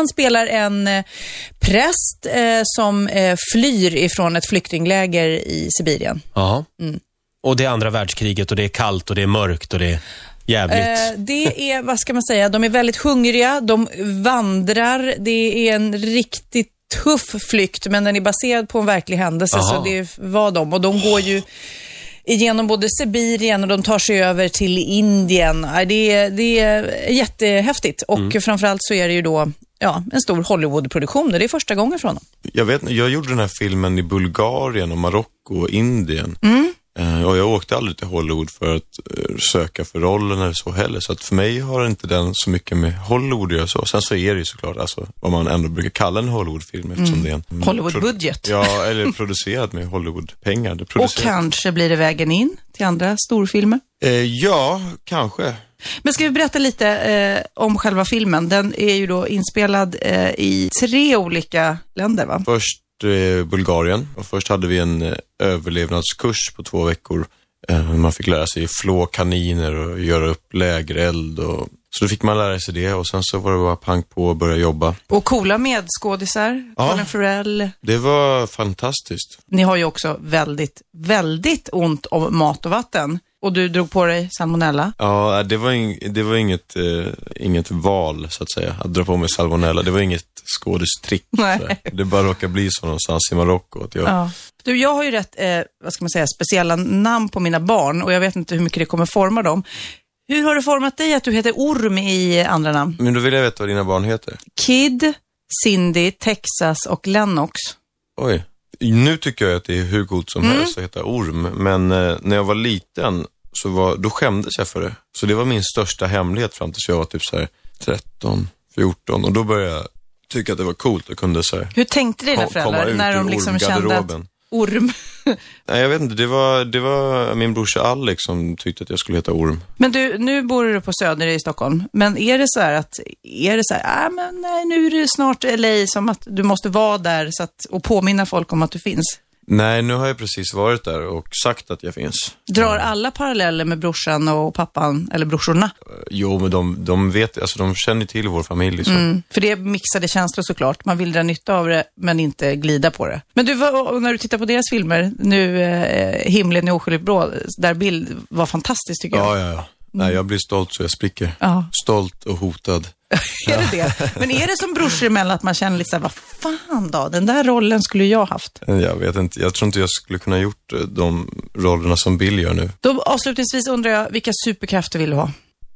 Han spelar en eh, präst eh, som eh, flyr ifrån ett flyktingläger i Sibirien. Ja. Mm. Och det är andra världskriget och det är kallt och det är mörkt och det är jävligt. Eh, det är, vad ska man säga, de är väldigt hungriga, de vandrar, det är en riktigt tuff flykt, men den är baserad på en verklig händelse, Aha. så det var de. Och de går ju igenom både Sibirien och de tar sig över till Indien. Det är, det är jättehäftigt och Mm. framförallt så är det ju då ja, en stor Hollywoodproduktion. Det är första gången för honom. Jag, vet, jag gjorde den här filmen i Bulgarien och Marocko och Indien. Mm. Eh, och jag åkte aldrig till Hollywood för att eh, söka för rollen eller så heller. Så att för mig har inte den så mycket med Hollywood att göra så. Sen så är det ju såklart alltså, vad man ändå brukar kalla en Hollywoodfilm eftersom det är en... Mm. Hollywoodbudget. Ja, eller producerad med Hollywoodpengar. Och producerat. kanske blir det vägen in till andra storfilmer. Eh, ja, kanske. Men ska vi berätta lite eh, om själva filmen? Den är ju då inspelad eh, i tre olika länder, va? Först eh, Bulgarien och först hade vi en eh, överlevnadskurs på två veckor. Eh, man fick lära sig flå kaniner och göra upp lägereld. Och, så då fick man lära sig det och sen så var det bara pang på och börja jobba. Och coola medskådisar, Ja. Colin Farrell. Det var fantastiskt. Ni har ju också väldigt, väldigt ont om mat och vatten. Och du drog på dig salmonella. Ja, det var, ing, det var inget, eh, inget val så att säga, att dra på mig salmonella. Det var inget skådestrick. Det bara råkade bli så någonstans i Marocko. Jag, Ja. Du, jag har ju rätt, eh, vad ska man säga, speciella namn på mina barn och jag vet inte hur mycket det kommer forma dem. Hur har det format dig att du heter Orm i andra namn? Men då vill jag veta vad dina barn heter. Kid, Cindy, Texas och Lennox. Oj. Nu tycker jag att det är hur coolt som helst att heta Orm, men eh, när jag var liten så var, då skämdes jag för det. Så det var min största hemlighet fram tills jag var typ så här 13, 14 och då började jag tycka att det var coolt och kunde så här, Hur tänkte dina föräldrar när de liksom kände att. Orm... Nej, jag vet inte, det var, det var min brorsa Alex som tyckte att jag skulle heta Orm. Men du, nu bor du på Söder i Stockholm. Men är det så här att, är det så här, ah, men nej, nu är det snart LA som att du måste vara där så att, och påminna folk om att du finns? Nej, nu har jag precis varit där och sagt att jag finns. Drar alla paralleller med brorsan och pappan, eller brorsorna? Jo, men de, de vet, alltså de känner till vår familj. Liksom. Mm. För det är mixade känslor såklart. Man vill dra nytta av det, men inte glida på det. Men du, vad- när du tittar på deras filmer, nu eh, Himlen är oskyldigt blå, där bild var fantastisk tycker jag. Ja, ja, ja. Nej, jag blir stolt så jag spricker. Ja. Stolt och hotad. Är det det? Men är det som brorsor emellan att man känner lite så här, vad fan då, den där rollen skulle jag haft. Jag vet inte, jag tror inte jag skulle kunna gjort eh, de rollerna som Bill gör nu. Då avslutningsvis undrar jag, vilka superkrafter vill du ha?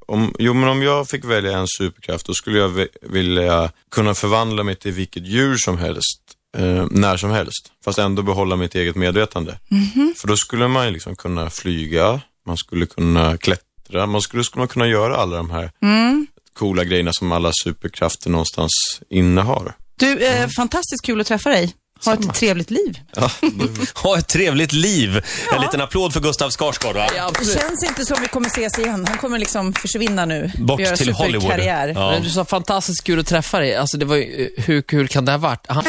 Om, jo, men om jag fick välja en superkraft, då skulle jag vi- vilja kunna förvandla mig till vilket djur som helst, eh, när som helst, fast ändå behålla mitt eget medvetande. För då skulle man ju liksom kunna flyga, man skulle kunna klättra, man skulle, skulle man kunna göra alla de här coola grejerna som alla superkrafter någonstans innehar. Du, eh, fantastiskt kul att träffa dig. Ha Samma. ett trevligt liv. Ja, Ha ett trevligt liv. En liten applåd för Gustav Skarsgård va? Ja, Det känns inte som vi kommer ses igen. Han kommer liksom försvinna nu. Bort till Hollywood. superkarriär. Ja. Men du sa fantastiskt kul att träffa dig. Alltså det var ju, hur kul kan det ha varit? Han...